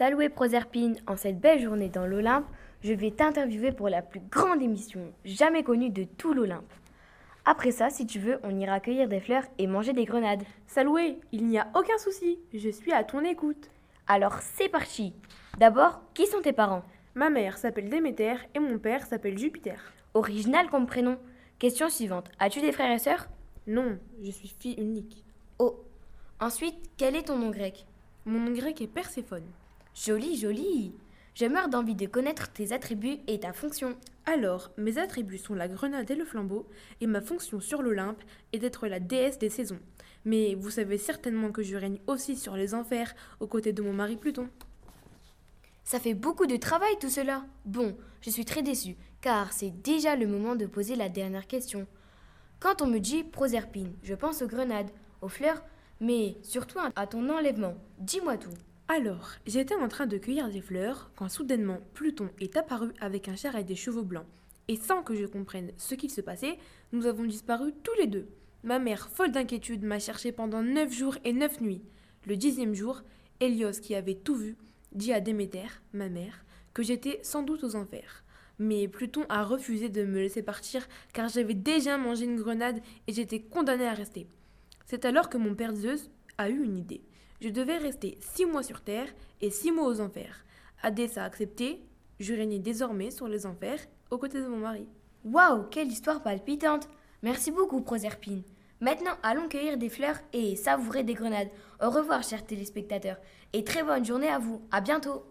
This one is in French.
Salut Proserpine, en cette belle journée dans l'Olympe, je vais t'interviewer pour la plus grande émission jamais connue de tout l'Olympe. Après ça, si tu veux, on ira cueillir des fleurs et manger des grenades. Saloué, il n'y a aucun souci, je suis à ton écoute. Alors c'est parti D'abord, qui sont tes parents? Ma mère s'appelle Déméter et mon père s'appelle Jupiter. Original comme prénom. Question suivante, as-tu des frères et sœurs? Non, je suis fille unique. Oh Ensuite, quel est ton nom grec? Mon nom grec est Perséphone. Joli, joli Je meurs d'envie de connaître tes attributs et ta fonction. Alors, mes attributs sont la grenade et le flambeau, et ma fonction sur l'Olympe est d'être la déesse des saisons. Mais vous savez certainement que je règne aussi sur les enfers, aux côtés de mon mari Pluton. Ça fait beaucoup de travail tout cela. Bon, je suis très déçue, car c'est déjà le moment de poser la dernière question. Quand on me dit Proserpine, je pense aux grenades, aux fleurs, mais surtout à ton enlèvement. Dis-moi tout. Alors, j'étais en train de cueillir des fleurs quand soudainement Pluton est apparu avec un char et des chevaux blancs. Et sans que je comprenne ce qu'il se passait, nous avons disparu tous les deux. Ma mère, folle d'inquiétude, m'a cherché pendant neuf jours et neuf nuits. Le dixième jour, Hélios, qui avait tout vu, dit à Déméter, ma mère, que j'étais sans doute aux enfers. Mais Pluton a refusé de me laisser partir car j'avais déjà mangé une grenade et j'étais condamnée à rester. C'est alors que mon père Zeus a eu une idée. Je devais rester six mois sur Terre et six mois aux enfers. Hadès a accepté, je régnais désormais sur les enfers aux côtés de mon mari. Waouh, quelle histoire palpitante Merci beaucoup, Proserpine. Maintenant, allons cueillir des fleurs et savourer des grenades. Au revoir, chers téléspectateurs, et très bonne journée à vous. À bientôt